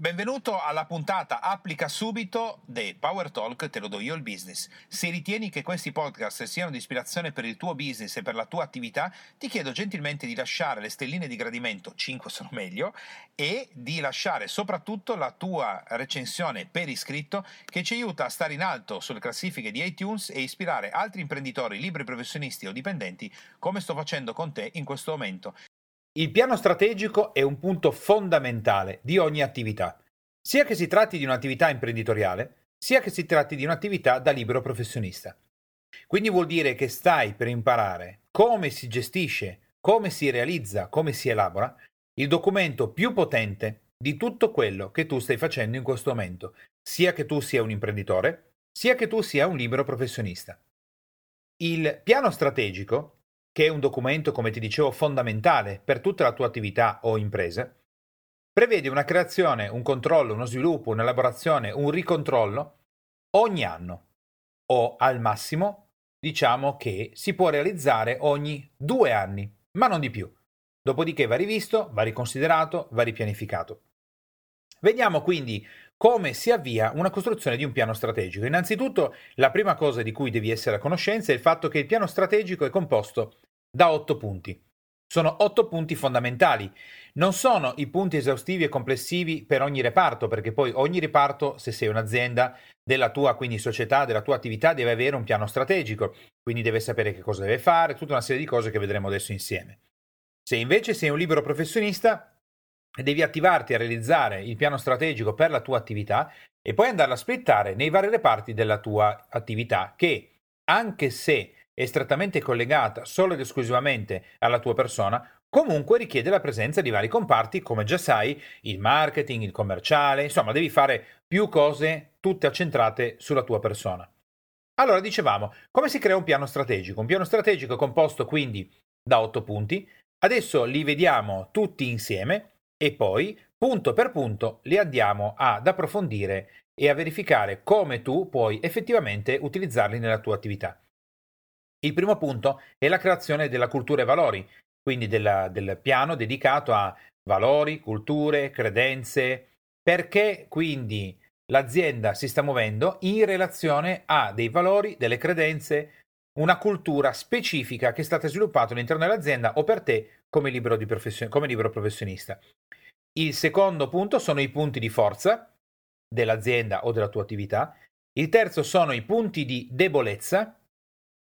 Benvenuto alla puntata Applica subito dei Power Talk Te lo do io il business. Se ritieni che questi podcast siano di ispirazione per il tuo business e per la tua attività, ti chiedo gentilmente di lasciare le stelline di gradimento, 5 sono meglio, e di lasciare soprattutto la tua recensione per iscritto che ci aiuta a stare in alto sulle classifiche di iTunes e ispirare altri imprenditori, libri professionisti o dipendenti come sto facendo con te in questo momento. Il piano strategico è un punto fondamentale di ogni attività, sia che si tratti di un'attività imprenditoriale, sia che si tratti di un'attività da libero professionista. Quindi vuol dire che stai per imparare come si gestisce, come si realizza, come si elabora il documento più potente di tutto quello che tu stai facendo in questo momento, sia che tu sia un imprenditore, sia che tu sia un libero professionista. Il piano strategico che è un documento, come ti dicevo, fondamentale per tutta la tua attività o impresa, prevede una creazione, un controllo, uno sviluppo, un'elaborazione, un ricontrollo ogni anno o al massimo diciamo che si può realizzare ogni due anni, ma non di più. Dopodiché va rivisto, va riconsiderato, va ripianificato. Vediamo quindi come si avvia una costruzione di un piano strategico. Innanzitutto, la prima cosa di cui devi essere a conoscenza è il fatto che il piano strategico è composto da 8 punti. Sono 8 punti fondamentali. Non sono i punti esaustivi e complessivi per ogni reparto, perché poi ogni reparto, se sei un'azienda della tua quindi società, della tua attività, deve avere un piano strategico, quindi deve sapere che cosa deve fare, tutta una serie di cose che vedremo adesso insieme. Se invece sei un libero professionista, devi attivarti a realizzare il piano strategico per la tua attività e poi andarla a splittare nei vari reparti della tua attività che, anche se è strettamente collegata solo ed esclusivamente alla tua persona, comunque richiede la presenza di vari comparti, come già sai, il marketing, il commerciale, insomma, devi fare più cose tutte accentrate sulla tua persona. Allora, dicevamo, come si crea un piano strategico? Un piano strategico è composto quindi da otto punti, adesso li vediamo tutti insieme e poi, punto per punto, li andiamo ad approfondire e a verificare come tu puoi effettivamente utilizzarli nella tua attività. Il primo punto è la creazione della cultura e valori, quindi della, del piano dedicato a valori, culture, credenze, perché quindi l'azienda si sta muovendo in relazione a dei valori, delle credenze, una cultura specifica che è stata sviluppata all'interno dell'azienda o per te come libero, profession- come libero professionista. Il secondo punto sono i punti di forza dell'azienda o della tua attività. Il terzo sono i punti di debolezza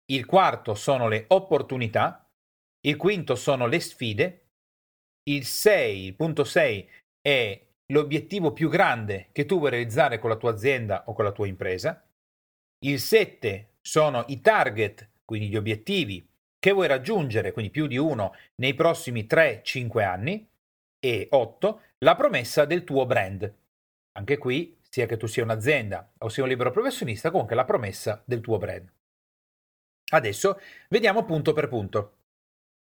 il quarto sono le opportunità, il quinto sono le sfide, il 6, il punto 6 è l'obiettivo più grande che tu vuoi realizzare con la tua azienda o con la tua impresa, il 7 sono i target, quindi gli obiettivi che vuoi raggiungere, quindi più di uno, nei prossimi 3-5 anni, e 8 la promessa del tuo brand. Anche qui, sia che tu sia un'azienda o sia un libero professionista, comunque la promessa del tuo brand. Adesso vediamo punto per punto.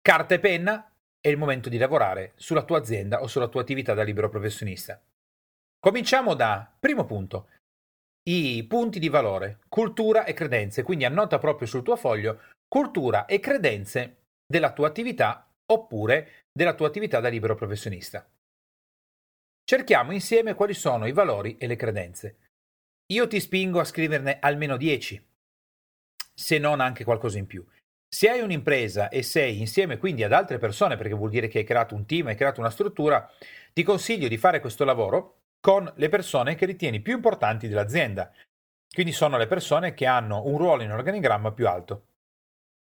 Carta e penna è il momento di lavorare sulla tua azienda o sulla tua attività da libero professionista. Cominciamo da primo punto. I punti di valore, cultura e credenze, quindi annota proprio sul tuo foglio cultura e credenze della tua attività oppure della tua attività da libero professionista. Cerchiamo insieme quali sono i valori e le credenze. Io ti spingo a scriverne almeno 10, se non anche qualcosa in più. Se hai un'impresa e sei insieme quindi ad altre persone, perché vuol dire che hai creato un team, hai creato una struttura, ti consiglio di fare questo lavoro con le persone che ritieni più importanti dell'azienda. Quindi sono le persone che hanno un ruolo in organigramma più alto.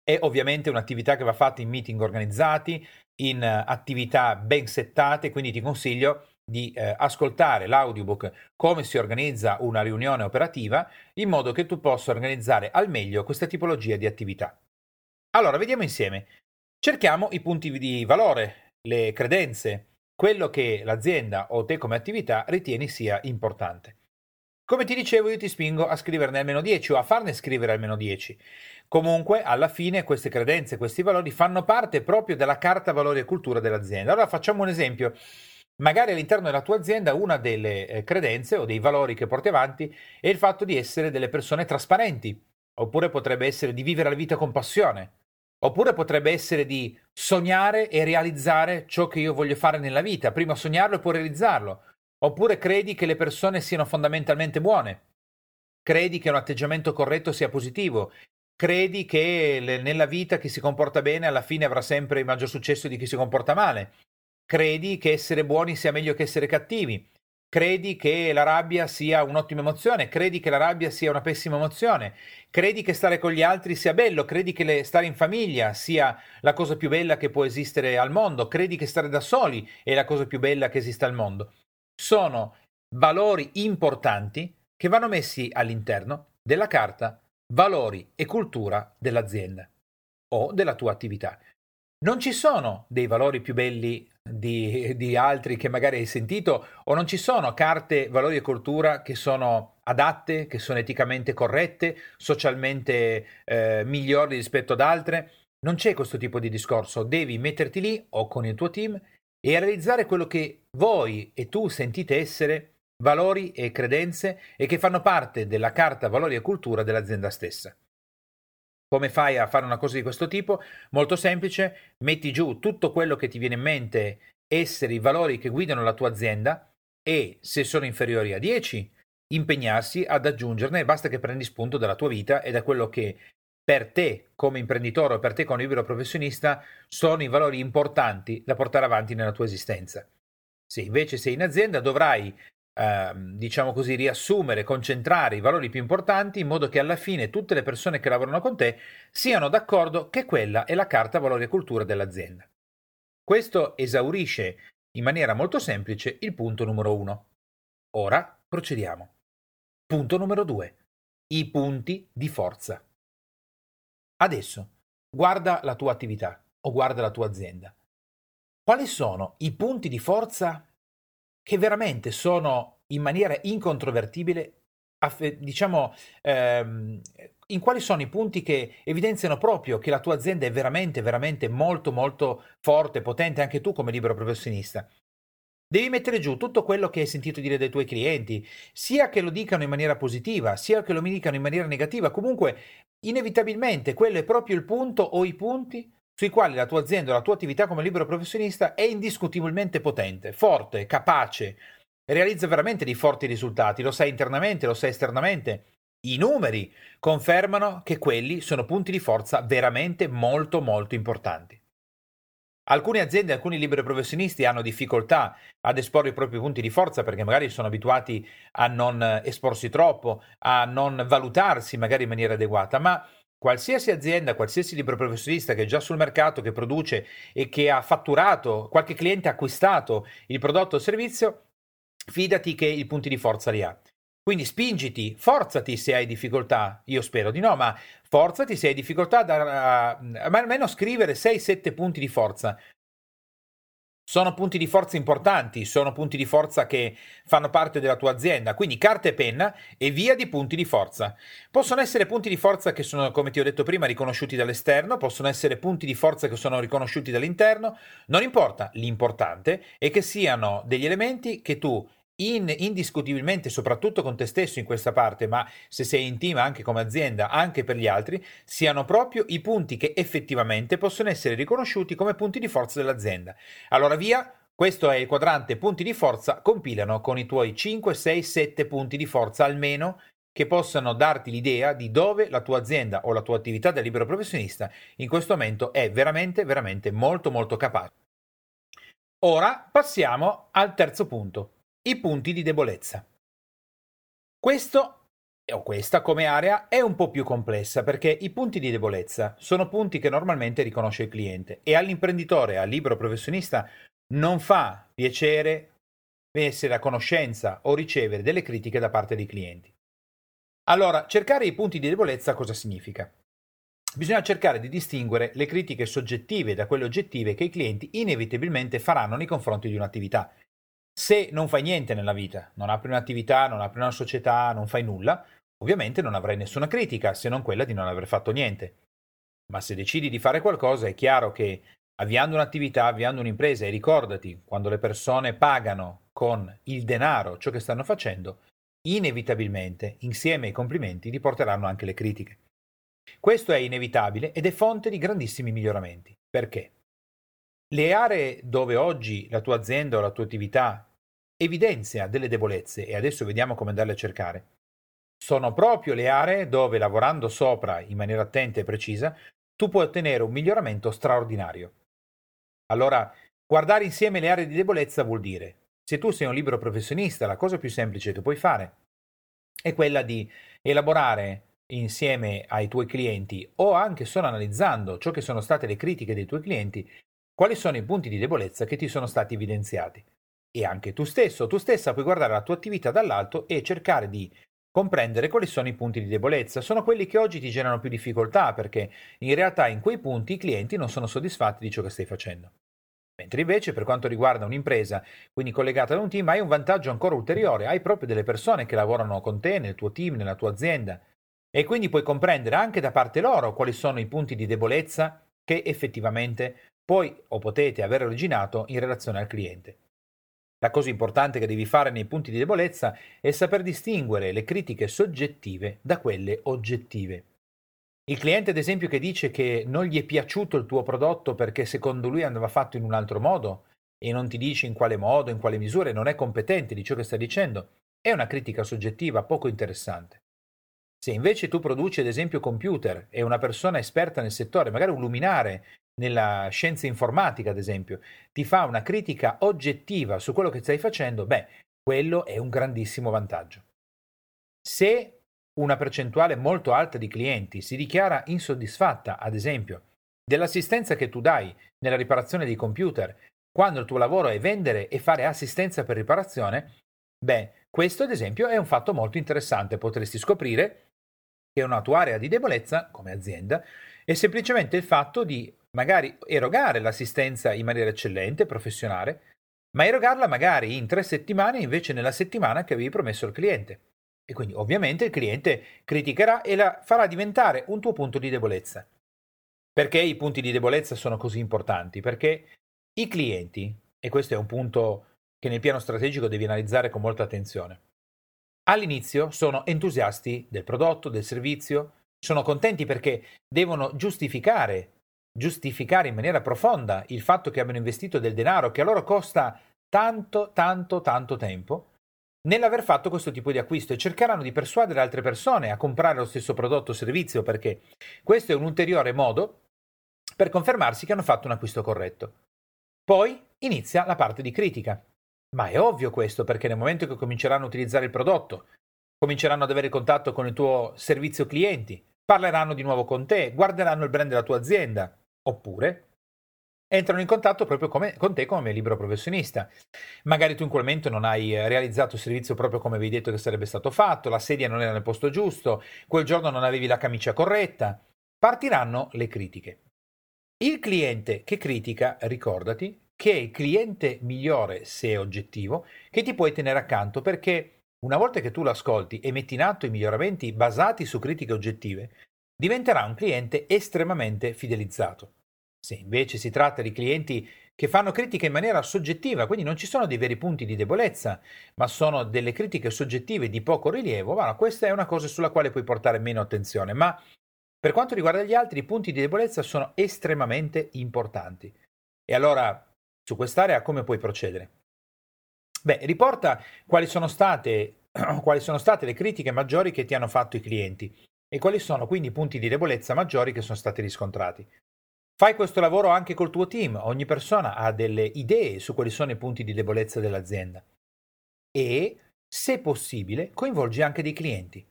È ovviamente un'attività che va fatta in meeting organizzati, in attività ben settate, quindi ti consiglio di eh, ascoltare l'audiobook come si organizza una riunione operativa in modo che tu possa organizzare al meglio questa tipologia di attività. Allora, vediamo insieme. Cerchiamo i punti di valore, le credenze, quello che l'azienda o te come attività ritieni sia importante. Come ti dicevo, io ti spingo a scriverne almeno 10 o a farne scrivere almeno 10. Comunque, alla fine, queste credenze, questi valori fanno parte proprio della carta valori e cultura dell'azienda. Allora, facciamo un esempio Magari all'interno della tua azienda una delle eh, credenze o dei valori che porti avanti è il fatto di essere delle persone trasparenti, oppure potrebbe essere di vivere la vita con passione, oppure potrebbe essere di sognare e realizzare ciò che io voglio fare nella vita, prima sognarlo e poi realizzarlo, oppure credi che le persone siano fondamentalmente buone, credi che un atteggiamento corretto sia positivo, credi che le, nella vita chi si comporta bene alla fine avrà sempre il maggior successo di chi si comporta male? Credi che essere buoni sia meglio che essere cattivi, credi che la rabbia sia un'ottima emozione, credi che la rabbia sia una pessima emozione, credi che stare con gli altri sia bello, credi che le, stare in famiglia sia la cosa più bella che può esistere al mondo, credi che stare da soli è la cosa più bella che esista al mondo. Sono valori importanti che vanno messi all'interno della carta valori e cultura dell'azienda o della tua attività. Non ci sono dei valori più belli di, di, altri che magari hai sentito o non ci sono carte valori e cultura che sono adatte, che sono eticamente corrette, socialmente eh, migliori rispetto ad altre. Non c'è questo tipo di discorso, devi metterti lì o con il tuo team e realizzare quello che voi e tu sentite essere valori e credenze e che fanno parte della carta valori e cultura dell'azienda stessa. Come fai a fare una cosa di questo tipo? Molto semplice, metti giù tutto quello che ti viene in mente essere i valori che guidano la tua azienda e se sono inferiori a 10, impegnarsi ad aggiungerne, basta che prendi spunto dalla tua vita e da quello che per te come imprenditore o per te come libero professionista sono i valori importanti da portare avanti nella tua esistenza. Se invece sei in azienda dovrai Ehm, diciamo così, riassumere, concentrare i valori più importanti in modo che alla fine tutte le persone che lavorano con te siano d'accordo che quella è la carta valori e cultura dell'azienda. Questo esaurisce in maniera molto semplice il punto numero uno. Ora procediamo. Punto numero due. I punti di forza. Adesso, guarda la tua attività o guarda la tua azienda. Quali sono i punti di forza che veramente sono in maniera incontrovertibile, diciamo, ehm, in quali sono i punti che evidenziano proprio che la tua azienda è veramente, veramente molto, molto forte, potente, anche tu come libero professionista. Devi mettere giù tutto quello che hai sentito dire dai tuoi clienti, sia che lo dicano in maniera positiva, sia che lo dicano in maniera negativa, comunque inevitabilmente quello è proprio il punto o i punti sui quali la tua azienda o la tua attività come libero professionista è indiscutibilmente potente, forte, capace, realizza veramente dei forti risultati, lo sai internamente, lo sai esternamente. I numeri confermano che quelli sono punti di forza veramente molto molto importanti. Alcune aziende, alcuni liberi professionisti hanno difficoltà ad esporre i propri punti di forza perché magari sono abituati a non esporsi troppo, a non valutarsi magari in maniera adeguata, ma Qualsiasi azienda, qualsiasi libero professionista che è già sul mercato, che produce e che ha fatturato, qualche cliente ha acquistato il prodotto o servizio, fidati che i punti di forza li ha. Quindi spingiti, forzati se hai difficoltà, io spero di no, ma forzati se hai difficoltà, uh, ma almeno scrivere 6-7 punti di forza. Sono punti di forza importanti, sono punti di forza che fanno parte della tua azienda, quindi carta e penna e via di punti di forza. Possono essere punti di forza che sono, come ti ho detto prima, riconosciuti dall'esterno, possono essere punti di forza che sono riconosciuti dall'interno, non importa, l'importante è che siano degli elementi che tu in, indiscutibilmente, soprattutto con te stesso in questa parte, ma se sei intima anche come azienda, anche per gli altri, siano proprio i punti che effettivamente possono essere riconosciuti come punti di forza dell'azienda. Allora via, questo è il quadrante punti di forza, compilano con i tuoi 5, 6, 7 punti di forza almeno che possano darti l'idea di dove la tua azienda o la tua attività da libero professionista in questo momento è veramente, veramente molto, molto capace. Ora passiamo al terzo punto, i punti di debolezza. Questo o questa come area è un po' più complessa perché i punti di debolezza sono punti che normalmente riconosce il cliente e all'imprenditore, al libero professionista, non fa piacere essere a conoscenza o ricevere delle critiche da parte dei clienti. Allora, cercare i punti di debolezza cosa significa? Bisogna cercare di distinguere le critiche soggettive da quelle oggettive che i clienti inevitabilmente faranno nei confronti di un'attività se non fai niente nella vita, non apri un'attività, non apri una società, non fai nulla, ovviamente non avrai nessuna critica se non quella di non aver fatto niente. Ma se decidi di fare qualcosa è chiaro che avviando un'attività, avviando un'impresa e ricordati, quando le persone pagano con il denaro ciò che stanno facendo, inevitabilmente, insieme ai complimenti, ti porteranno anche le critiche. Questo è inevitabile ed è fonte di grandissimi miglioramenti. Perché? Le aree dove oggi la tua azienda o la tua attività evidenzia delle debolezze, e adesso vediamo come andarle a cercare, sono proprio le aree dove lavorando sopra in maniera attenta e precisa tu puoi ottenere un miglioramento straordinario. Allora, guardare insieme le aree di debolezza vuol dire, se tu sei un libero professionista, la cosa più semplice che puoi fare è quella di elaborare insieme ai tuoi clienti o anche solo analizzando ciò che sono state le critiche dei tuoi clienti, quali sono i punti di debolezza che ti sono stati evidenziati. E anche tu stesso, tu stessa puoi guardare la tua attività dall'alto e cercare di comprendere quali sono i punti di debolezza. Sono quelli che oggi ti generano più difficoltà perché in realtà in quei punti i clienti non sono soddisfatti di ciò che stai facendo. Mentre invece per quanto riguarda un'impresa, quindi collegata ad un team, hai un vantaggio ancora ulteriore, hai proprio delle persone che lavorano con te, nel tuo team, nella tua azienda, e quindi puoi comprendere anche da parte loro quali sono i punti di debolezza che effettivamente puoi o potete aver originato in relazione al cliente. La cosa importante che devi fare nei punti di debolezza è saper distinguere le critiche soggettive da quelle oggettive. Il cliente, ad esempio, che dice che non gli è piaciuto il tuo prodotto perché secondo lui andava fatto in un altro modo e non ti dice in quale modo, in quale misura e non è competente di ciò che sta dicendo, è una critica soggettiva poco interessante. Se invece tu produci ad esempio computer e una persona esperta nel settore, magari un luminare nella scienza informatica ad esempio, ti fa una critica oggettiva su quello che stai facendo, beh, quello è un grandissimo vantaggio. Se una percentuale molto alta di clienti si dichiara insoddisfatta, ad esempio, dell'assistenza che tu dai nella riparazione dei computer, quando il tuo lavoro è vendere e fare assistenza per riparazione, beh, questo ad esempio è un fatto molto interessante. Potresti scoprire che una tua area di debolezza come azienda è semplicemente il fatto di magari erogare l'assistenza in maniera eccellente, professionale, ma erogarla magari in tre settimane invece nella settimana che avevi promesso al cliente. E quindi ovviamente il cliente criticherà e la farà diventare un tuo punto di debolezza. Perché i punti di debolezza sono così importanti? Perché i clienti, e questo è un punto che nel piano strategico devi analizzare con molta attenzione, all'inizio sono entusiasti del prodotto, del servizio, sono contenti perché devono giustificare, giustificare in maniera profonda il fatto che abbiano investito del denaro che a loro costa tanto, tanto, tanto tempo nell'aver fatto questo tipo di acquisto e cercheranno di persuadere altre persone a comprare lo stesso prodotto o servizio perché questo è un ulteriore modo per confermarsi che hanno fatto un acquisto corretto. Poi inizia la parte di critica. Ma è ovvio questo, perché nel momento che cominceranno a utilizzare il prodotto, cominceranno ad avere contatto con il tuo servizio clienti, parleranno di nuovo con te, guarderanno il brand della tua azienda, oppure entrano in contatto proprio come, con te come libero professionista. Magari tu in quel momento non hai realizzato il servizio proprio come avevi detto che sarebbe stato fatto, la sedia non era nel posto giusto, quel giorno non avevi la camicia corretta. Partiranno le critiche. Il cliente che critica, ricordati, che è il cliente migliore, se è oggettivo, che ti puoi tenere accanto perché una volta che tu lo ascolti e metti in atto i miglioramenti basati su critiche oggettive, diventerà un cliente estremamente fidelizzato. Se invece si tratta di clienti che fanno critiche in maniera soggettiva, quindi non ci sono dei veri punti di debolezza, ma sono delle critiche soggettive di poco rilievo, bueno, questa è una cosa sulla quale puoi portare meno attenzione, ma per quanto riguarda gli altri, i punti di debolezza sono estremamente importanti. E allora su quest'area come puoi procedere? Beh, riporta quali sono, state, quali sono state le critiche maggiori che ti hanno fatto i clienti e quali sono quindi i punti di debolezza maggiori che sono stati riscontrati. Fai questo lavoro anche col tuo team, ogni persona ha delle idee su quali sono i punti di debolezza dell'azienda e, se possibile, coinvolgi anche dei clienti.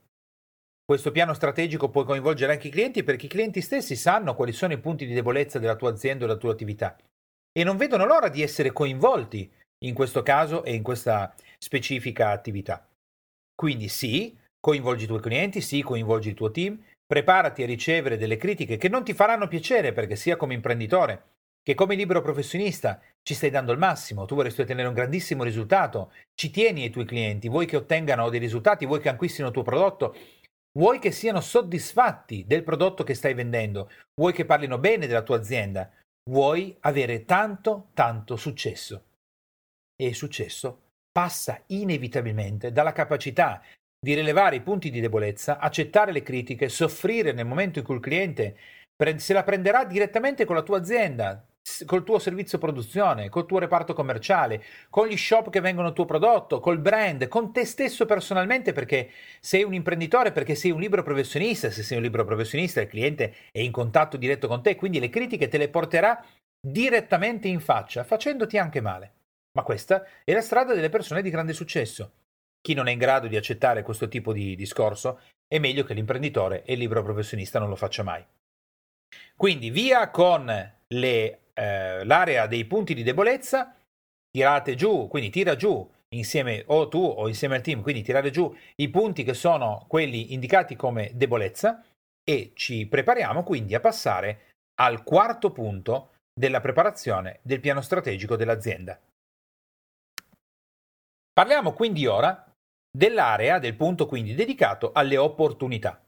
Questo piano strategico può coinvolgere anche i clienti perché i clienti stessi sanno quali sono i punti di debolezza della tua azienda o della tua attività e non vedono l'ora di essere coinvolti in questo caso e in questa specifica attività. Quindi sì, coinvolgi i tuoi clienti, sì, coinvolgi il tuo team, preparati a ricevere delle critiche che non ti faranno piacere perché sia come imprenditore che come libero professionista ci stai dando il massimo, tu vorresti ottenere un grandissimo risultato, ci tieni ai tuoi clienti, vuoi che ottengano dei risultati, vuoi che acquistino il tuo prodotto, vuoi che siano soddisfatti del prodotto che stai vendendo, vuoi che parlino bene della tua azienda, vuoi avere tanto, tanto successo. E il successo passa inevitabilmente dalla capacità di rilevare i punti di debolezza, accettare le critiche, soffrire nel momento in cui il cliente se la prenderà direttamente con la tua azienda, col tuo servizio produzione, col tuo reparto commerciale, con gli shop che vengono al tuo prodotto, col brand, con te stesso personalmente perché sei un imprenditore, perché sei un libero professionista, se sei un libero professionista il cliente è in contatto diretto con te, quindi le critiche te le porterà direttamente in faccia, facendoti anche male. Ma questa è la strada delle persone di grande successo. Chi non è in grado di accettare questo tipo di discorso è meglio che l'imprenditore e il libero professionista non lo faccia mai. Quindi via con le eh, l'area dei punti di debolezza, tirate giù, quindi tira giù insieme o tu o insieme al team, quindi tirare giù i punti che sono quelli indicati come debolezza e ci prepariamo quindi a passare al quarto punto della preparazione del piano strategico dell'azienda. Parliamo quindi ora dell'area del punto quindi dedicato alle opportunità.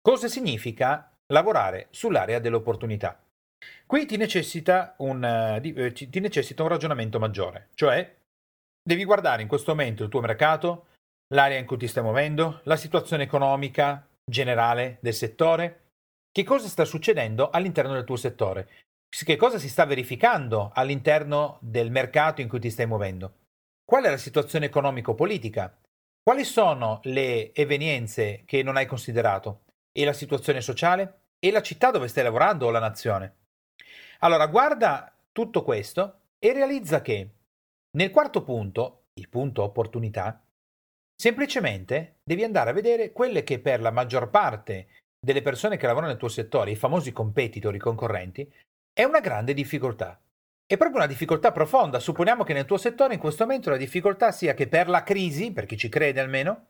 Cosa significa lavorare sull'area delle opportunità? Qui ti necessita un, uh, ti necessita un ragionamento maggiore, cioè devi guardare in questo momento il tuo mercato, l'area in cui ti stai muovendo, la situazione economica generale del settore, che cosa sta succedendo all'interno del tuo settore, che cosa si sta verificando all'interno del mercato in cui ti stai muovendo, qual è la situazione economico-politica, quali sono le evenienze che non hai considerato e la situazione sociale e la città dove stai lavorando o la nazione. Allora, guarda tutto questo e realizza che nel quarto punto, il punto opportunità, semplicemente devi andare a vedere quelle che per la maggior parte delle persone che lavorano nel tuo settore, i famosi competitor, i concorrenti, è una grande difficoltà. È proprio una difficoltà profonda. Supponiamo che nel tuo settore in questo momento la difficoltà sia che per la crisi, per chi ci crede almeno,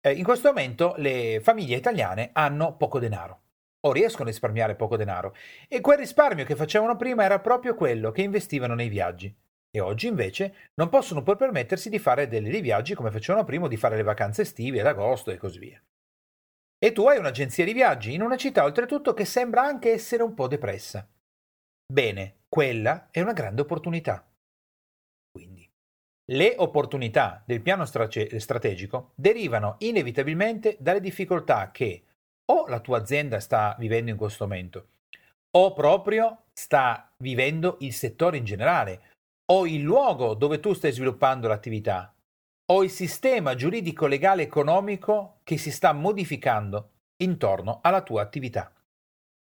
eh, in questo momento le famiglie italiane hanno poco denaro o riescono a risparmiare poco denaro. E quel risparmio che facevano prima era proprio quello che investivano nei viaggi. E oggi invece non possono poi permettersi di fare dei, viaggi come facevano prima, di fare le vacanze estive ad agosto e così via. E tu hai un'agenzia di viaggi in una città oltretutto che sembra anche essere un po' depressa. Bene, quella è una grande opportunità. Quindi, le opportunità del piano strate- strategico derivano inevitabilmente dalle difficoltà che o la tua azienda sta vivendo in questo momento, o proprio sta vivendo il settore in generale, o il luogo dove tu stai sviluppando l'attività, o il sistema giuridico, legale, economico che si sta modificando intorno alla tua attività.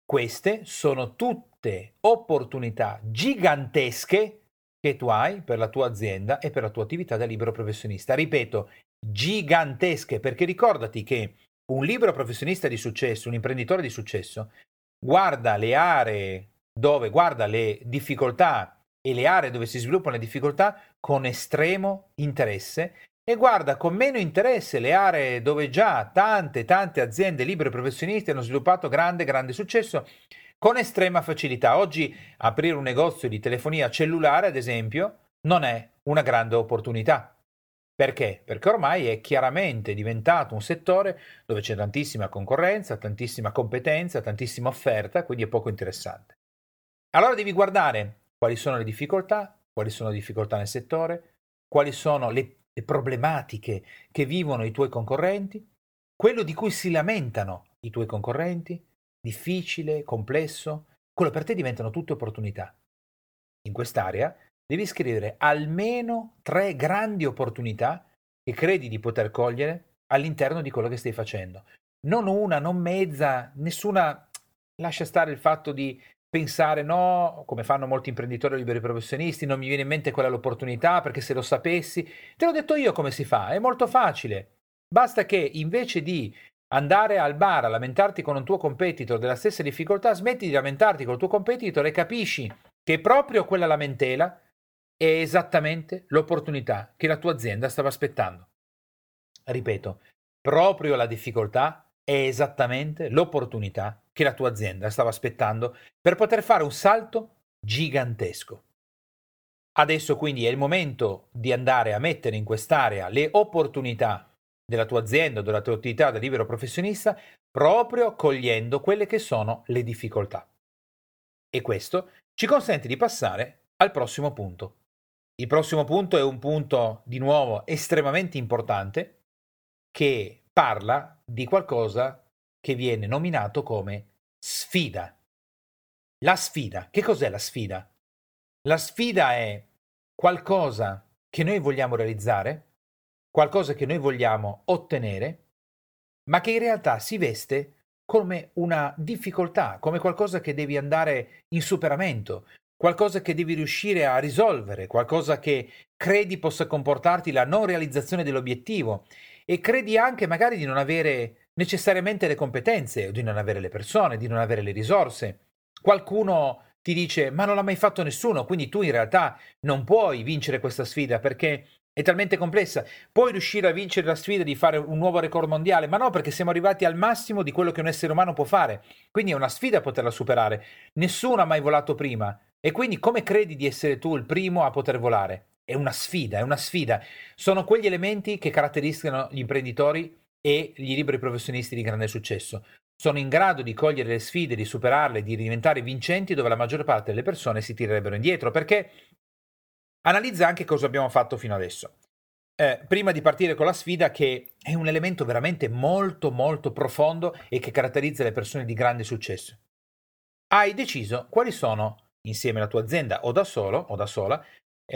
Queste sono tutte opportunità gigantesche che tu hai per la tua azienda e per la tua attività da libero professionista. Ripeto, gigantesche, perché ricordati che un libero professionista di successo, un imprenditore di successo, guarda le aree dove guarda le difficoltà e le aree dove si sviluppano le difficoltà con estremo interesse e guarda con meno interesse le aree dove già tante tante aziende libere professionisti hanno sviluppato grande grande successo con estrema facilità. Oggi aprire un negozio di telefonia cellulare, ad esempio, non è una grande opportunità. Perché? Perché ormai è chiaramente diventato un settore dove c'è tantissima concorrenza, tantissima competenza, tantissima offerta, quindi è poco interessante. Allora devi guardare quali sono le difficoltà, quali sono le difficoltà nel settore, quali sono le, le problematiche che vivono i tuoi concorrenti, quello di cui si lamentano i tuoi concorrenti, difficile, complesso, quello per te diventano tutte opportunità. In quest'area devi scrivere almeno tre grandi opportunità che credi di poter cogliere all'interno di quello che stai facendo. Non una, non mezza, nessuna. Lascia stare il fatto di pensare no, come fanno molti imprenditori liberi professionisti, non mi viene in mente quella l'opportunità perché se lo sapessi, te l'ho detto io come si fa, è molto facile. Basta che invece di andare al bar a lamentarti con un tuo competitor della stessa difficoltà, smetti di lamentarti con il tuo competitor e capisci che proprio quella lamentela è esattamente l'opportunità che la tua azienda stava aspettando. Ripeto, proprio la difficoltà è esattamente l'opportunità che la tua azienda stava aspettando per poter fare un salto gigantesco. Adesso quindi è il momento di andare a mettere in quest'area le opportunità della tua azienda della tua attività da libero professionista proprio cogliendo quelle che sono le difficoltà. E questo ci consente di passare al prossimo punto. Il prossimo punto è un punto di nuovo estremamente importante che parla di qualcosa che viene nominato come sfida. La sfida. Che cos'è la sfida? La sfida è qualcosa che noi vogliamo realizzare, qualcosa che noi vogliamo ottenere, ma che in realtà si veste come una difficoltà, come qualcosa che devi andare in superamento, qualcosa che devi riuscire a risolvere, qualcosa che credi possa comportarti la non realizzazione dell'obiettivo e credi anche magari di non avere necessariamente le competenze, di non avere le persone, di non avere le risorse. Qualcuno ti dice ma non l'ha mai fatto nessuno, quindi tu in realtà non puoi vincere questa sfida perché è talmente complessa. Puoi riuscire a vincere la sfida di fare un nuovo record mondiale, ma no, perché siamo arrivati al massimo di quello che un essere umano può fare. Quindi è una sfida poterla superare. Nessuno ha mai volato prima. E quindi come credi di essere tu il primo a poter volare? È una sfida, è una sfida. Sono quegli elementi che caratterizzano gli imprenditori e gli liberi professionisti di grande successo. Sono in grado di cogliere le sfide, di superarle, di diventare vincenti dove la maggior parte delle persone si tirerebbero indietro, perché Analizza anche cosa abbiamo fatto fino adesso. Eh, prima di partire con la sfida, che è un elemento veramente molto molto profondo e che caratterizza le persone di grande successo. Hai deciso quali sono, insieme alla tua azienda o da solo o da sola,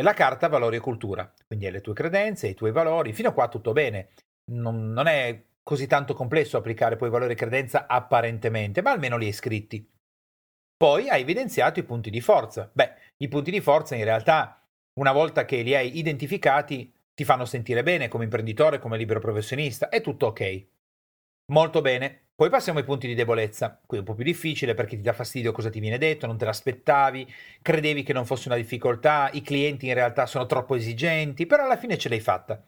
la carta valori e cultura. Quindi le tue credenze, i tuoi valori, fino a qua tutto bene. Non, non è così tanto complesso applicare poi valori e credenza apparentemente, ma almeno li hai scritti. Poi hai evidenziato i punti di forza. Beh, i punti di forza in realtà una volta che li hai identificati, ti fanno sentire bene come imprenditore, come libero professionista, è tutto ok. Molto bene. Poi passiamo ai punti di debolezza. Qui è un po' più difficile perché ti dà fastidio cosa ti viene detto, non te l'aspettavi, credevi che non fosse una difficoltà, i clienti in realtà sono troppo esigenti, però alla fine ce l'hai fatta.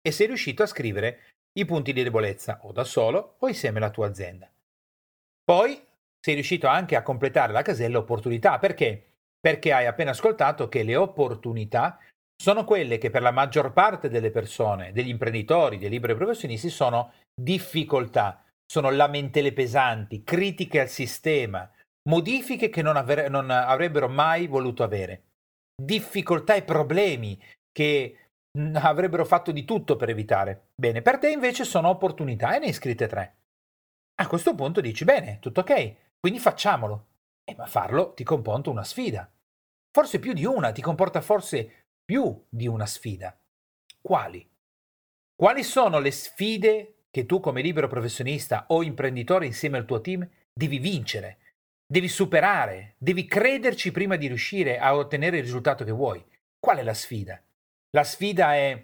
E sei riuscito a scrivere i punti di debolezza o da solo o insieme alla tua azienda. Poi sei riuscito anche a completare la casella opportunità perché perché hai appena ascoltato che le opportunità sono quelle che per la maggior parte delle persone, degli imprenditori, dei liberi professionisti, sono difficoltà, sono lamentele pesanti, critiche al sistema, modifiche che non, avre- non avrebbero mai voluto avere, difficoltà e problemi che avrebbero fatto di tutto per evitare. Bene, per te invece sono opportunità e ne hai scritte tre. A questo punto dici, bene, tutto ok, quindi facciamolo. Eh, ma farlo ti comporta una sfida. Forse più di una, ti comporta forse più di una sfida. Quali? Quali sono le sfide che tu come libero professionista o imprenditore insieme al tuo team devi vincere, devi superare, devi crederci prima di riuscire a ottenere il risultato che vuoi? Qual è la sfida? La sfida è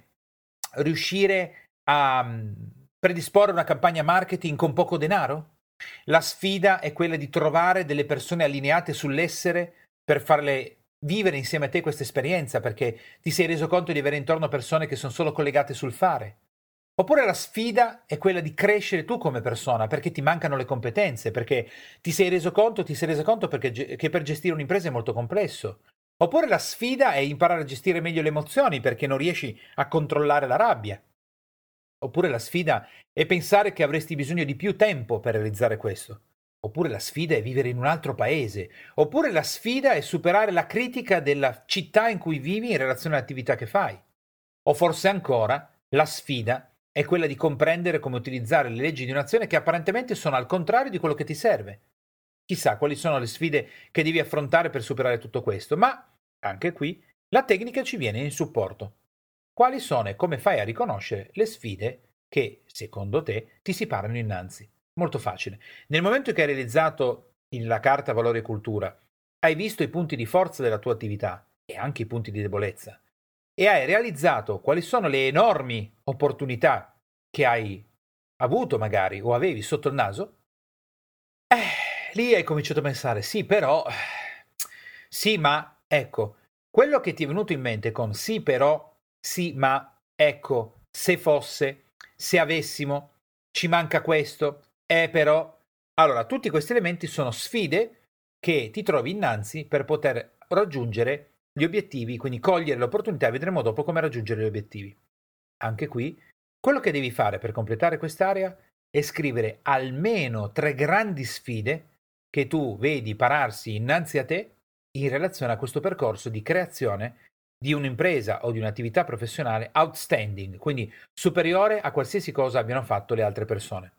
riuscire a mm, predisporre una campagna marketing con poco denaro? La sfida è quella di trovare delle persone allineate sull'essere per farle vivere insieme a te questa esperienza perché ti sei reso conto di avere intorno persone che sono solo collegate sul fare. Oppure la sfida è quella di crescere tu come persona perché ti mancano le competenze, perché ti sei reso conto, ti sei reso conto perché, che per gestire un'impresa è molto complesso. Oppure la sfida è imparare a gestire meglio le emozioni perché non riesci a controllare la rabbia. Oppure la sfida è pensare che avresti bisogno di più tempo per realizzare questo. Oppure la sfida è vivere in un altro paese. Oppure la sfida è superare la critica della città in cui vivi in relazione all'attività che fai. O forse ancora la sfida è quella di comprendere come utilizzare le leggi di un'azione che apparentemente sono al contrario di quello che ti serve. Chissà quali sono le sfide che devi affrontare per superare tutto questo, ma anche qui la tecnica ci viene in supporto quali sono e come fai a riconoscere le sfide che, secondo te, ti si parano innanzi. Molto facile. Nel momento che hai realizzato la carta valore e cultura, hai visto i punti di forza della tua attività e anche i punti di debolezza e hai realizzato quali sono le enormi opportunità che hai avuto magari o avevi sotto il naso, eh, lì hai cominciato a pensare, sì, però, sì, ma, ecco, quello che ti è venuto in mente con sì, però, sì, ma ecco, se fosse, se avessimo, ci manca questo, è però... Allora, tutti questi elementi sono sfide che ti trovi innanzi per poter raggiungere gli obiettivi, quindi cogliere l'opportunità vedremo dopo come raggiungere gli obiettivi. Anche qui, quello che devi fare per completare quest'area è scrivere almeno tre grandi sfide che tu vedi pararsi innanzi a te in relazione a questo percorso di creazione di un'impresa o di un'attività professionale outstanding, quindi superiore a qualsiasi cosa abbiano fatto le altre persone.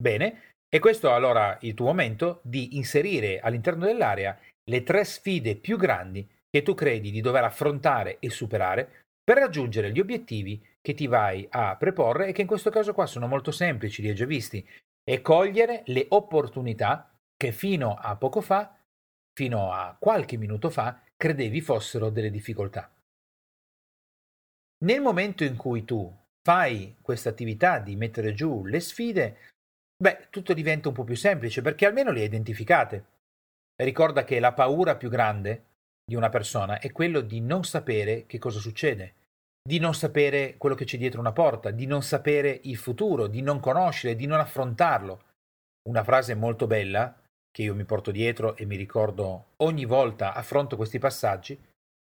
Bene, e questo è allora il tuo momento di inserire all'interno dell'area le tre sfide più grandi che tu credi di dover affrontare e superare per raggiungere gli obiettivi che ti vai a preporre e che in questo caso qua sono molto semplici, li hai già visti, e cogliere le opportunità che fino a poco fa, fino a qualche minuto fa, credevi fossero delle difficoltà. Nel momento in cui tu fai questa attività di mettere giù le sfide, beh, tutto diventa un po' più semplice perché almeno le hai identificate. Ricorda che la paura più grande di una persona è quello di non sapere che cosa succede, di non sapere quello che c'è dietro una porta, di non sapere il futuro, di non conoscere, di non affrontarlo. Una frase molto bella che io mi porto dietro e mi ricordo ogni volta affronto questi passaggi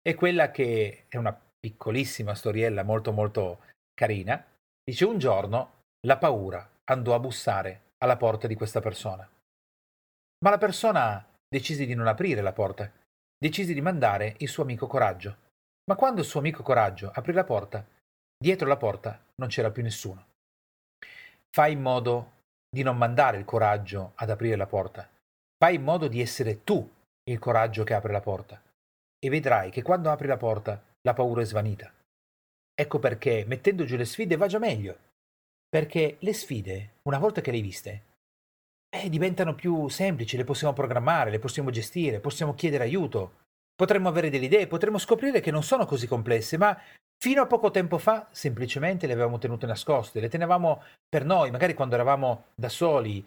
è quella che è una piccolissima storiella molto molto carina. Dice un giorno la paura andò a bussare alla porta di questa persona. Ma la persona decise di non aprire la porta, decise di mandare il suo amico Coraggio. Ma quando il suo amico Coraggio aprì la porta, dietro la porta non c'era più nessuno. Fai in modo di non mandare il coraggio ad aprire la porta. Fai in modo di essere tu il coraggio che apre la porta. E vedrai che quando apri la porta la paura è svanita. Ecco perché mettendo giù le sfide va già meglio. Perché le sfide, una volta che le hai viste, eh, diventano più semplici, le possiamo programmare, le possiamo gestire, possiamo chiedere aiuto, potremmo avere delle idee, potremmo scoprire che non sono così complesse, ma fino a poco tempo fa semplicemente le avevamo tenute nascoste, le tenevamo per noi, magari quando eravamo da soli,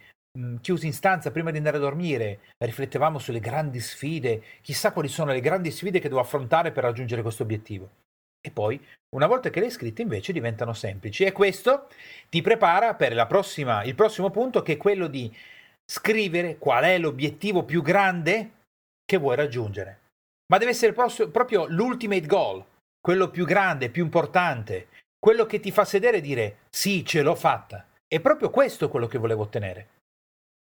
chiusi in stanza prima di andare a dormire, riflettevamo sulle grandi sfide, chissà quali sono le grandi sfide che devo affrontare per raggiungere questo obiettivo. E poi, una volta che le hai scritte, invece diventano semplici. E questo ti prepara per prossima, il prossimo punto, che è quello di scrivere qual è l'obiettivo più grande che vuoi raggiungere. Ma deve essere proprio l'ultimate goal, quello più grande, più importante, quello che ti fa sedere e dire sì, ce l'ho fatta. È proprio questo quello che volevo ottenere.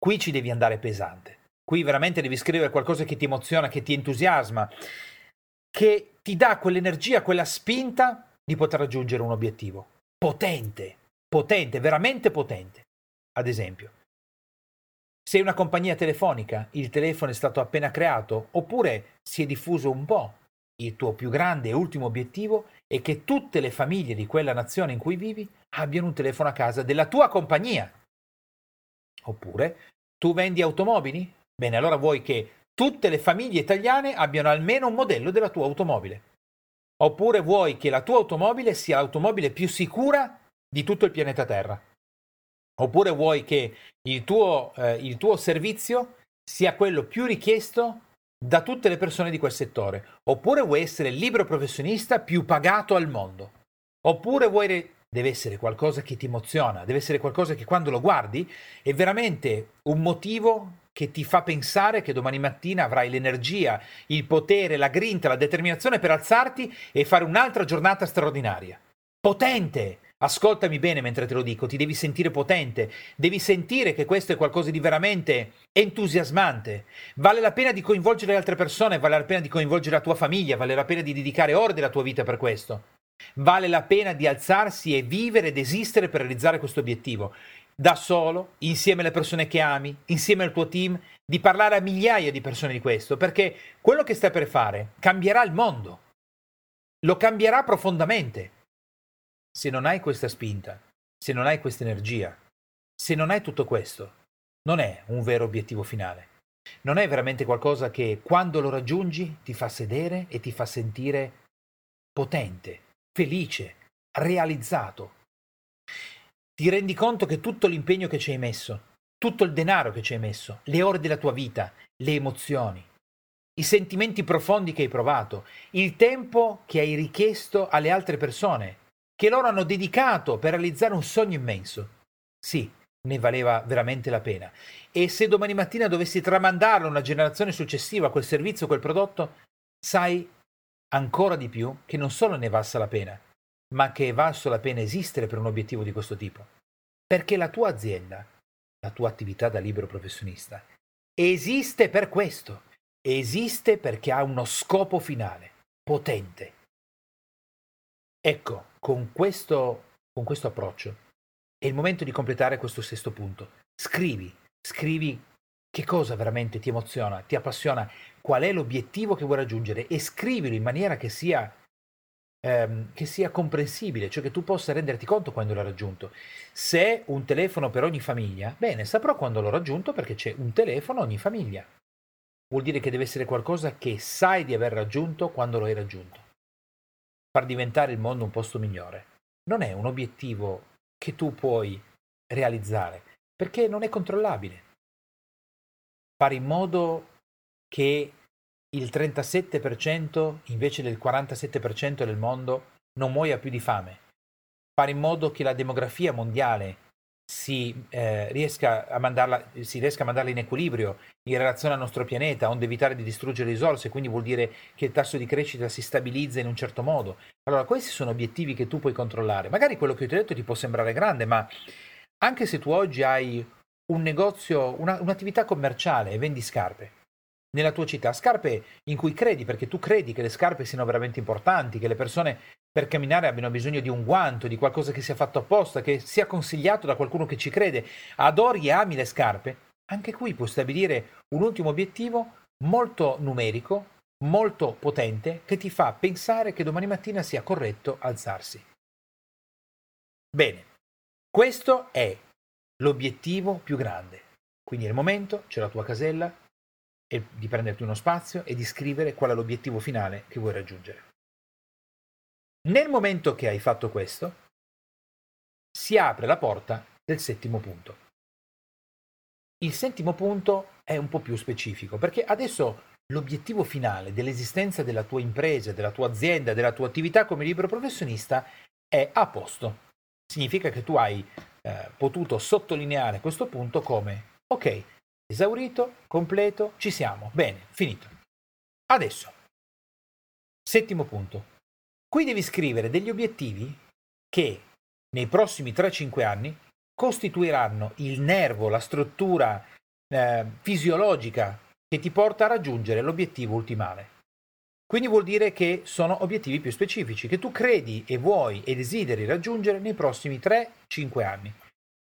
Qui ci devi andare pesante. Qui veramente devi scrivere qualcosa che ti emoziona, che ti entusiasma, che ti dà quell'energia, quella spinta di poter raggiungere un obiettivo. Potente, potente, veramente potente. Ad esempio, sei una compagnia telefonica, il telefono è stato appena creato, oppure si è diffuso un po'. Il tuo più grande e ultimo obiettivo è che tutte le famiglie di quella nazione in cui vivi abbiano un telefono a casa della tua compagnia. Oppure tu vendi automobili? Bene, allora vuoi che tutte le famiglie italiane abbiano almeno un modello della tua automobile. Oppure vuoi che la tua automobile sia l'automobile più sicura di tutto il pianeta Terra. Oppure vuoi che il tuo, eh, il tuo servizio sia quello più richiesto da tutte le persone di quel settore. Oppure vuoi essere il libero professionista più pagato al mondo. Oppure vuoi... deve essere qualcosa che ti emoziona, deve essere qualcosa che quando lo guardi è veramente un motivo che ti fa pensare che domani mattina avrai l'energia, il potere, la grinta, la determinazione per alzarti e fare un'altra giornata straordinaria. Potente, Ascoltami bene mentre te lo dico, ti devi sentire potente, devi sentire che questo è qualcosa di veramente entusiasmante. Vale la pena di coinvolgere le altre persone, vale la pena di coinvolgere la tua famiglia, vale la pena di dedicare ore della tua vita per questo. Vale la pena di alzarsi e vivere ed esistere per realizzare questo obiettivo. Da solo, insieme alle persone che ami, insieme al tuo team, di parlare a migliaia di persone di questo, perché quello che stai per fare cambierà il mondo. Lo cambierà profondamente se non hai questa spinta, se non hai questa energia, se non hai tutto questo, non è un vero obiettivo finale. Non è veramente qualcosa che quando lo raggiungi ti fa sedere e ti fa sentire potente, felice, realizzato. Ti rendi conto che tutto l'impegno che ci hai messo, tutto il denaro che ci hai messo, le ore della tua vita, le emozioni, i sentimenti profondi che hai provato, il tempo che hai richiesto alle altre persone, che loro hanno dedicato per realizzare un sogno immenso. Sì, ne valeva veramente la pena. E se domani mattina dovessi tramandarlo a una generazione successiva, quel servizio, quel prodotto, sai ancora di più che non solo ne valsa la pena, ma che è valso la pena esistere per un obiettivo di questo tipo. Perché la tua azienda, la tua attività da libero professionista, esiste per questo. esiste perché ha uno scopo finale, potente. Ecco, con questo, con questo approccio è il momento di completare questo sesto punto. Scrivi, scrivi che cosa veramente ti emoziona, ti appassiona, qual è l'obiettivo che vuoi raggiungere e scrivilo in maniera che sia, ehm, che sia comprensibile, cioè che tu possa renderti conto quando l'hai raggiunto. Se un telefono per ogni famiglia, bene, saprò quando l'ho raggiunto perché c'è un telefono ogni famiglia. Vuol dire che deve essere qualcosa che sai di aver raggiunto quando lo hai raggiunto. Far diventare il mondo un posto migliore non è un obiettivo che tu puoi realizzare perché non è controllabile fare in modo che il 37% invece del 47% del mondo non muoia più di fame, fare in modo che la demografia mondiale si, eh, riesca a mandarla, si riesca a mandarla in equilibrio in relazione al nostro pianeta, onde evitare di distruggere risorse, quindi vuol dire che il tasso di crescita si stabilizza in un certo modo. Allora, questi sono obiettivi che tu puoi controllare. Magari quello che ti ho detto ti può sembrare grande, ma anche se tu oggi hai un negozio, una, un'attività commerciale e vendi scarpe nella tua città, scarpe in cui credi perché tu credi che le scarpe siano veramente importanti, che le persone per camminare abbiano bisogno di un guanto, di qualcosa che sia fatto apposta, che sia consigliato da qualcuno che ci crede, adori e ami le scarpe, anche qui puoi stabilire un ultimo obiettivo molto numerico, molto potente, che ti fa pensare che domani mattina sia corretto alzarsi. Bene, questo è l'obiettivo più grande. Quindi è il momento, c'è la tua casella, di prenderti uno spazio e di scrivere qual è l'obiettivo finale che vuoi raggiungere. Nel momento che hai fatto questo, si apre la porta del settimo punto. Il settimo punto è un po' più specifico perché adesso l'obiettivo finale dell'esistenza della tua impresa, della tua azienda, della tua attività come libero professionista è a posto. Significa che tu hai eh, potuto sottolineare questo punto come ok, esaurito, completo, ci siamo, bene, finito. Adesso, settimo punto. Qui devi scrivere degli obiettivi che nei prossimi 3-5 anni costituiranno il nervo, la struttura eh, fisiologica che ti porta a raggiungere l'obiettivo ultimale. Quindi vuol dire che sono obiettivi più specifici, che tu credi e vuoi e desideri raggiungere nei prossimi 3-5 anni.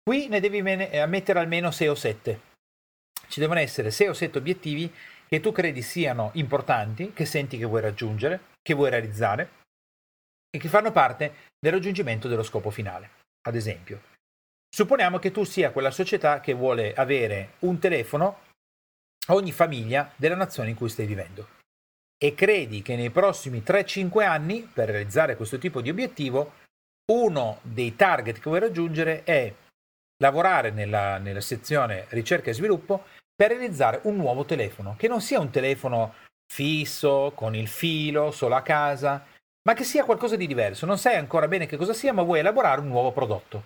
Qui ne devi eh, mettere almeno 6 o 7. Ci devono essere 6 o 7 obiettivi che tu credi siano importanti, che senti che vuoi raggiungere, che vuoi realizzare e che fanno parte del raggiungimento dello scopo finale. Ad esempio, supponiamo che tu sia quella società che vuole avere un telefono a ogni famiglia della nazione in cui stai vivendo e credi che nei prossimi 3-5 anni, per realizzare questo tipo di obiettivo, uno dei target che vuoi raggiungere è lavorare nella, nella sezione ricerca e sviluppo per realizzare un nuovo telefono, che non sia un telefono fisso, con il filo, solo a casa, ma che sia qualcosa di diverso. Non sai ancora bene che cosa sia, ma vuoi elaborare un nuovo prodotto.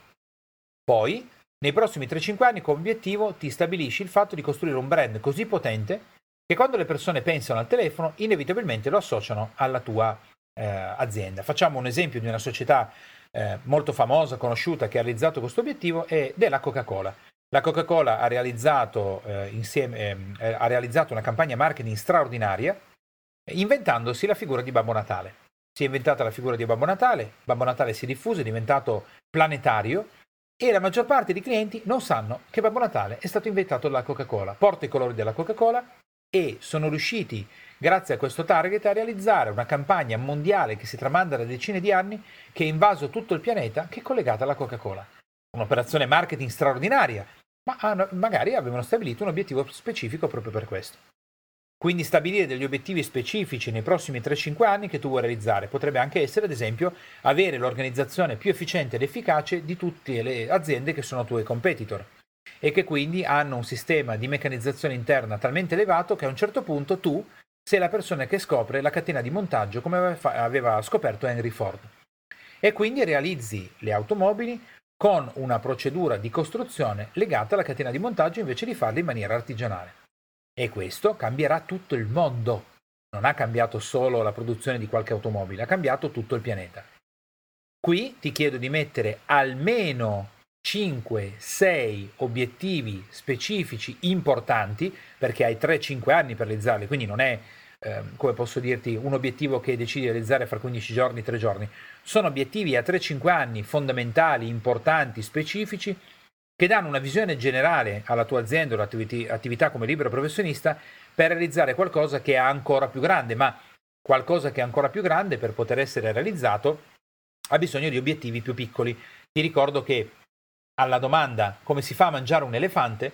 Poi, nei prossimi 3-5 anni, come obiettivo, ti stabilisci il fatto di costruire un brand così potente che quando le persone pensano al telefono inevitabilmente lo associano alla tua eh, azienda. Facciamo un esempio di una società eh, molto famosa, conosciuta, che ha realizzato questo obiettivo è della Coca-Cola. La Coca-Cola ha realizzato, eh, insieme, ehm, eh, ha realizzato una campagna marketing straordinaria inventandosi la figura di Babbo Natale. Si è inventata la figura di Babbo Natale, Babbo Natale si è diffuso, è diventato planetario e la maggior parte dei clienti non sanno che Babbo Natale è stato inventato dalla Coca-Cola. Porta i colori della Coca-Cola, e sono riusciti, grazie a questo target, a realizzare una campagna mondiale che si tramanda da decine di anni, che ha invaso tutto il pianeta, che è collegata alla Coca-Cola. Un'operazione marketing straordinaria, ma magari avevano stabilito un obiettivo specifico proprio per questo. Quindi stabilire degli obiettivi specifici nei prossimi 3-5 anni che tu vuoi realizzare potrebbe anche essere, ad esempio, avere l'organizzazione più efficiente ed efficace di tutte le aziende che sono tuoi competitor e che quindi hanno un sistema di meccanizzazione interna talmente elevato che a un certo punto tu sei la persona che scopre la catena di montaggio come aveva scoperto Henry Ford. E quindi realizzi le automobili con una procedura di costruzione legata alla catena di montaggio invece di farle in maniera artigianale. E questo cambierà tutto il mondo. Non ha cambiato solo la produzione di qualche automobile, ha cambiato tutto il pianeta. Qui ti chiedo di mettere almeno 5-6 obiettivi specifici importanti, perché hai 3-5 anni per realizzarli, quindi non è, eh, come posso dirti, un obiettivo che decidi di realizzare fra 15 giorni, 3 giorni. Sono obiettivi a 3-5 anni fondamentali, importanti, specifici, che danno una visione generale alla tua azienda o all'attività come libero professionista per realizzare qualcosa che è ancora più grande, ma qualcosa che è ancora più grande per poter essere realizzato ha bisogno di obiettivi più piccoli. Ti ricordo che alla domanda come si fa a mangiare un elefante,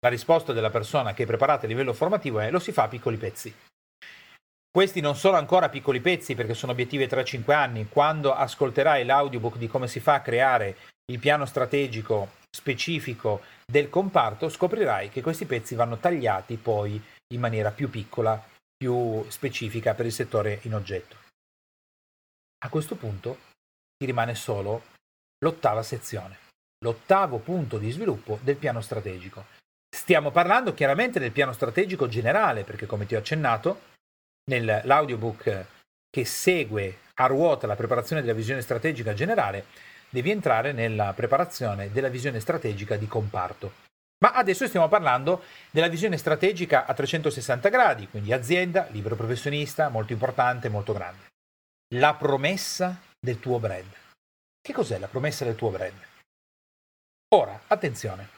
la risposta della persona che è preparata a livello formativo è lo si fa a piccoli pezzi. Questi non sono ancora piccoli pezzi perché sono obiettivi 3-5 anni. Quando ascolterai l'audiobook di come si fa a creare il piano strategico specifico del comparto, scoprirai che questi pezzi vanno tagliati poi in maniera più piccola, più specifica per il settore in oggetto. A questo punto ti rimane solo l'ottava sezione, l'ottavo punto di sviluppo del piano strategico. Stiamo parlando chiaramente del piano strategico generale, perché come ti ho accennato, nell'audiobook che segue a ruota la preparazione della visione strategica generale, devi entrare nella preparazione della visione strategica di comparto. Ma adesso stiamo parlando della visione strategica a 360 gradi, quindi azienda, libero professionista, molto importante, molto grande. La promessa del tuo brand. Che cos'è la promessa del tuo brand? Ora, attenzione.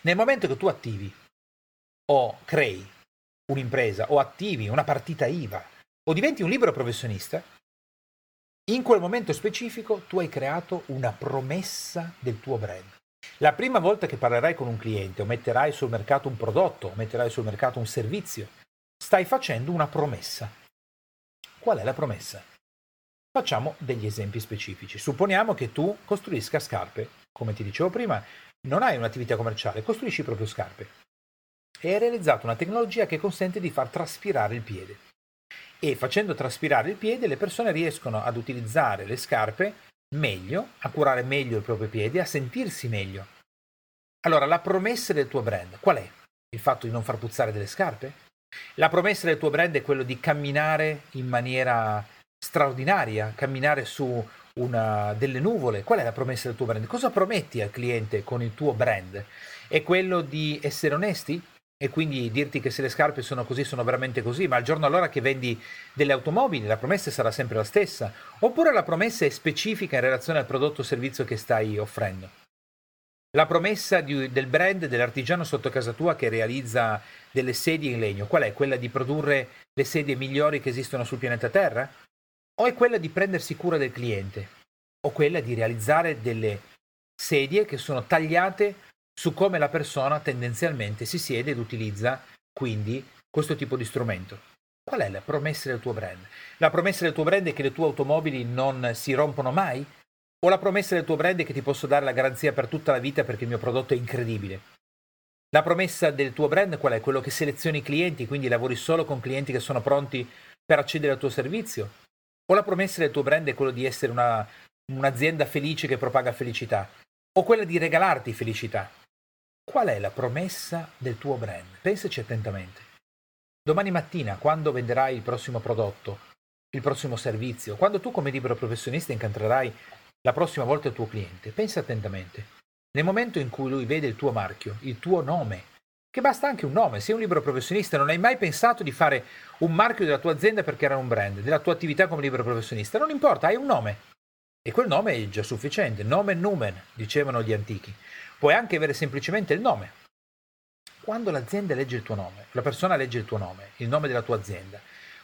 Nel momento che tu attivi o crei un'impresa o attivi una partita IVA o diventi un libero professionista, in quel momento specifico tu hai creato una promessa del tuo brand. La prima volta che parlerai con un cliente o metterai sul mercato un prodotto o metterai sul mercato un servizio, stai facendo una promessa. Qual è la promessa? Facciamo degli esempi specifici. Supponiamo che tu costruisca scarpe. Come ti dicevo prima, non hai un'attività commerciale, costruisci proprio scarpe. E hai realizzato una tecnologia che consente di far traspirare il piede. E facendo traspirare il piede le persone riescono ad utilizzare le scarpe meglio, a curare meglio i propri piedi, a sentirsi meglio. Allora, la promessa del tuo brand qual è? Il fatto di non far puzzare delle scarpe? La promessa del tuo brand è quello di camminare in maniera straordinaria, camminare su una, delle nuvole. Qual è la promessa del tuo brand? Cosa prometti al cliente con il tuo brand? È quello di essere onesti? E quindi dirti che se le scarpe sono così sono veramente così, ma il giorno allora che vendi delle automobili la promessa sarà sempre la stessa, oppure la promessa è specifica in relazione al prodotto o servizio che stai offrendo. La promessa di, del brand dell'artigiano sotto casa tua che realizza delle sedie in legno, qual è? Quella di produrre le sedie migliori che esistono sul pianeta Terra? O è quella di prendersi cura del cliente? O quella di realizzare delle sedie che sono tagliate su come la persona tendenzialmente si siede ed utilizza quindi questo tipo di strumento. Qual è la promessa del tuo brand? La promessa del tuo brand è che le tue automobili non si rompono mai? O la promessa del tuo brand è che ti posso dare la garanzia per tutta la vita perché il mio prodotto è incredibile? La promessa del tuo brand qual è? Quello che selezioni i clienti, quindi lavori solo con clienti che sono pronti per accedere al tuo servizio? O la promessa del tuo brand è quello di essere una, un'azienda felice che propaga felicità? O quella di regalarti felicità? Qual è la promessa del tuo brand? Pensaci attentamente. Domani mattina, quando venderai il prossimo prodotto, il prossimo servizio, quando tu come libero professionista incontrerai la prossima volta il tuo cliente, pensa attentamente. Nel momento in cui lui vede il tuo marchio, il tuo nome, che basta anche un nome, sei un libero professionista, non hai mai pensato di fare un marchio della tua azienda perché era un brand, della tua attività come libero professionista, non importa, hai un nome. E quel nome è già sufficiente, nome numen, dicevano gli antichi. Puoi anche avere semplicemente il nome. Quando l'azienda legge il tuo nome, la persona legge il tuo nome, il nome della tua azienda,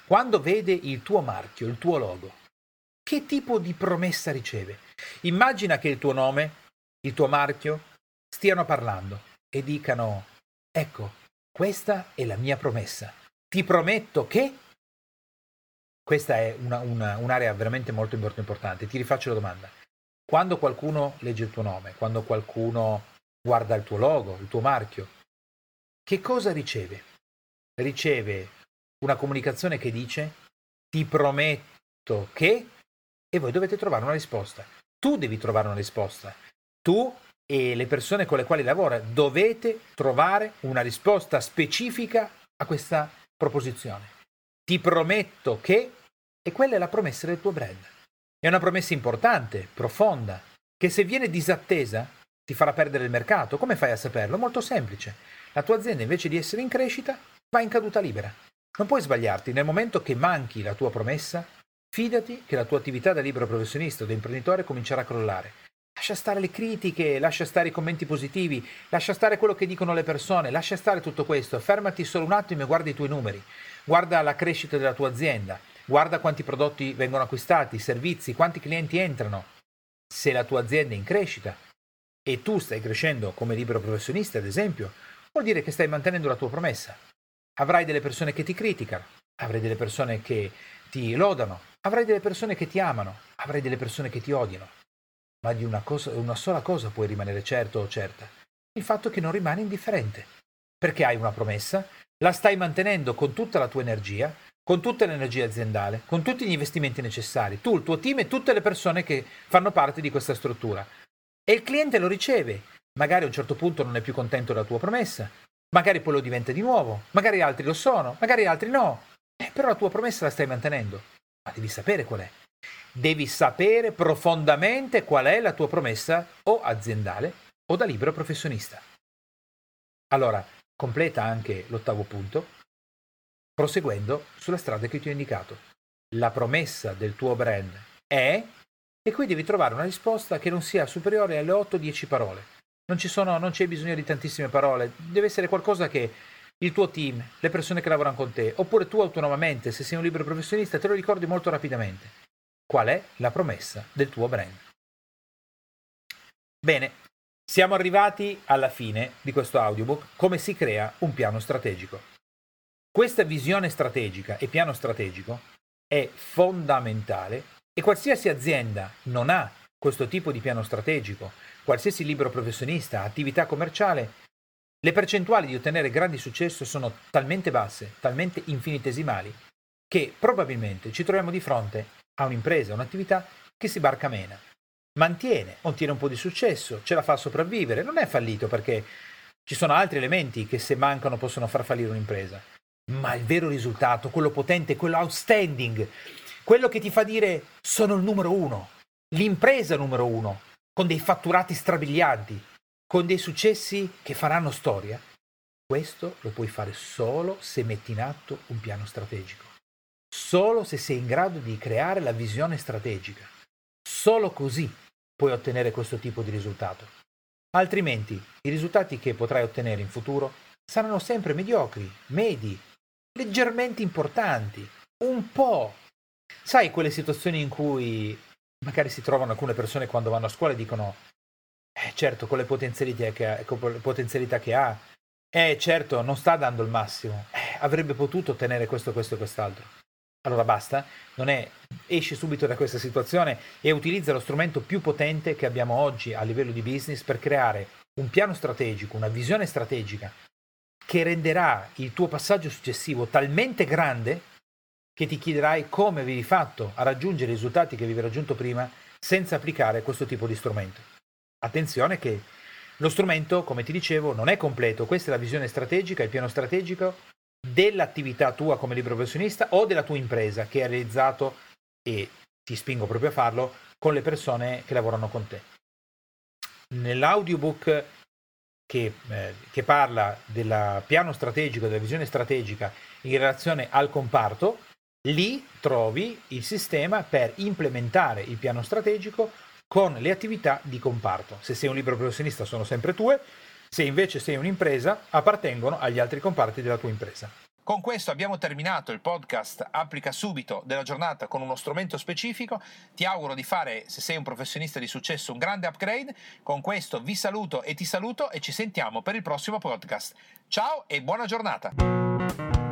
quando vede il tuo marchio, il tuo logo, che tipo di promessa riceve? Immagina che il tuo nome, il tuo marchio, stiano parlando e dicano, ecco, questa è la mia promessa. Ti prometto che... Questa è una, una, un'area veramente molto importante. Ti rifaccio la domanda. Quando qualcuno legge il tuo nome, quando qualcuno guarda il tuo logo, il tuo marchio, che cosa riceve? Riceve una comunicazione che dice ti prometto che e voi dovete trovare una risposta. Tu devi trovare una risposta. Tu e le persone con le quali lavora dovete trovare una risposta specifica a questa proposizione. Ti prometto che e quella è la promessa del tuo brand. È una promessa importante, profonda, che se viene disattesa ti farà perdere il mercato. Come fai a saperlo? Molto semplice. La tua azienda invece di essere in crescita va in caduta libera. Non puoi sbagliarti. Nel momento che manchi la tua promessa, fidati che la tua attività da libero professionista o da imprenditore comincerà a crollare. Lascia stare le critiche, lascia stare i commenti positivi, lascia stare quello che dicono le persone, lascia stare tutto questo. Fermati solo un attimo e guarda i tuoi numeri. Guarda la crescita della tua azienda. Guarda quanti prodotti vengono acquistati, servizi, quanti clienti entrano. Se la tua azienda è in crescita e tu stai crescendo come libero professionista, ad esempio, vuol dire che stai mantenendo la tua promessa. Avrai delle persone che ti criticano, avrai delle persone che ti lodano, avrai delle persone che ti amano, avrai delle persone che ti odiano. Ma di una, cosa, una sola cosa puoi rimanere certo o certa, il fatto che non rimani indifferente. Perché hai una promessa, la stai mantenendo con tutta la tua energia, con tutta l'energia aziendale, con tutti gli investimenti necessari, tu, il tuo team e tutte le persone che fanno parte di questa struttura. E il cliente lo riceve. Magari a un certo punto non è più contento della tua promessa, magari poi lo diventa di nuovo, magari altri lo sono, magari altri no. Eh, però la tua promessa la stai mantenendo. Ma devi sapere qual è. Devi sapere profondamente qual è la tua promessa o aziendale o da libero professionista. Allora, completa anche l'ottavo punto, proseguendo sulla strada che ti ho indicato. La promessa del tuo brand è, e qui devi trovare una risposta che non sia superiore alle 8-10 parole. Non, sono, non c'è bisogno di tantissime parole, deve essere qualcosa che il tuo team, le persone che lavorano con te, oppure tu autonomamente, se sei un libero professionista, te lo ricordi molto rapidamente. Qual è la promessa del tuo brand? Bene, siamo arrivati alla fine di questo audiobook, come si crea un piano strategico. Questa visione strategica e piano strategico è fondamentale e qualsiasi azienda non ha questo tipo di piano strategico, qualsiasi libero professionista, attività commerciale, le percentuali di ottenere grandi successo sono talmente basse, talmente infinitesimali, che probabilmente ci troviamo di fronte a un'impresa, un'attività che si barca mena. Mantiene, ottiene un po' di successo, ce la fa sopravvivere, non è fallito perché ci sono altri elementi che se mancano possono far fallire un'impresa ma il vero risultato, quello potente, quello outstanding, quello che ti fa dire sono il numero uno, l'impresa numero uno, con dei fatturati strabilianti, con dei successi che faranno storia, questo lo puoi fare solo se metti in atto un piano strategico, solo se sei in grado di creare la visione strategica. Solo così puoi ottenere questo tipo di risultato. Altrimenti i risultati che potrai ottenere in futuro saranno sempre mediocri, medi, leggermente importanti, un po'. Sai quelle situazioni in cui magari si trovano alcune persone quando vanno a scuola e dicono, eh certo, con le potenzialità che ha, con le potenzialità che ha eh certo, non sta dando il massimo, eh, avrebbe potuto ottenere questo, questo e quest'altro. Allora basta, non è, esci subito da questa situazione e utilizza lo strumento più potente che abbiamo oggi a livello di business per creare un piano strategico, una visione strategica che renderà il tuo passaggio successivo talmente grande che ti chiederai come avevi fatto a raggiungere i risultati che avevi raggiunto prima senza applicare questo tipo di strumento. Attenzione che lo strumento, come ti dicevo, non è completo, questa è la visione strategica, il piano strategico dell'attività tua come libero professionista o della tua impresa che hai realizzato e ti spingo proprio a farlo con le persone che lavorano con te. Nell'audiobook che, eh, che parla del piano strategico, della visione strategica in relazione al comparto, lì trovi il sistema per implementare il piano strategico con le attività di comparto. Se sei un libero professionista sono sempre tue, se invece sei un'impresa appartengono agli altri comparti della tua impresa. Con questo abbiamo terminato il podcast Applica subito della giornata con uno strumento specifico. Ti auguro di fare, se sei un professionista di successo, un grande upgrade. Con questo vi saluto e ti saluto e ci sentiamo per il prossimo podcast. Ciao e buona giornata!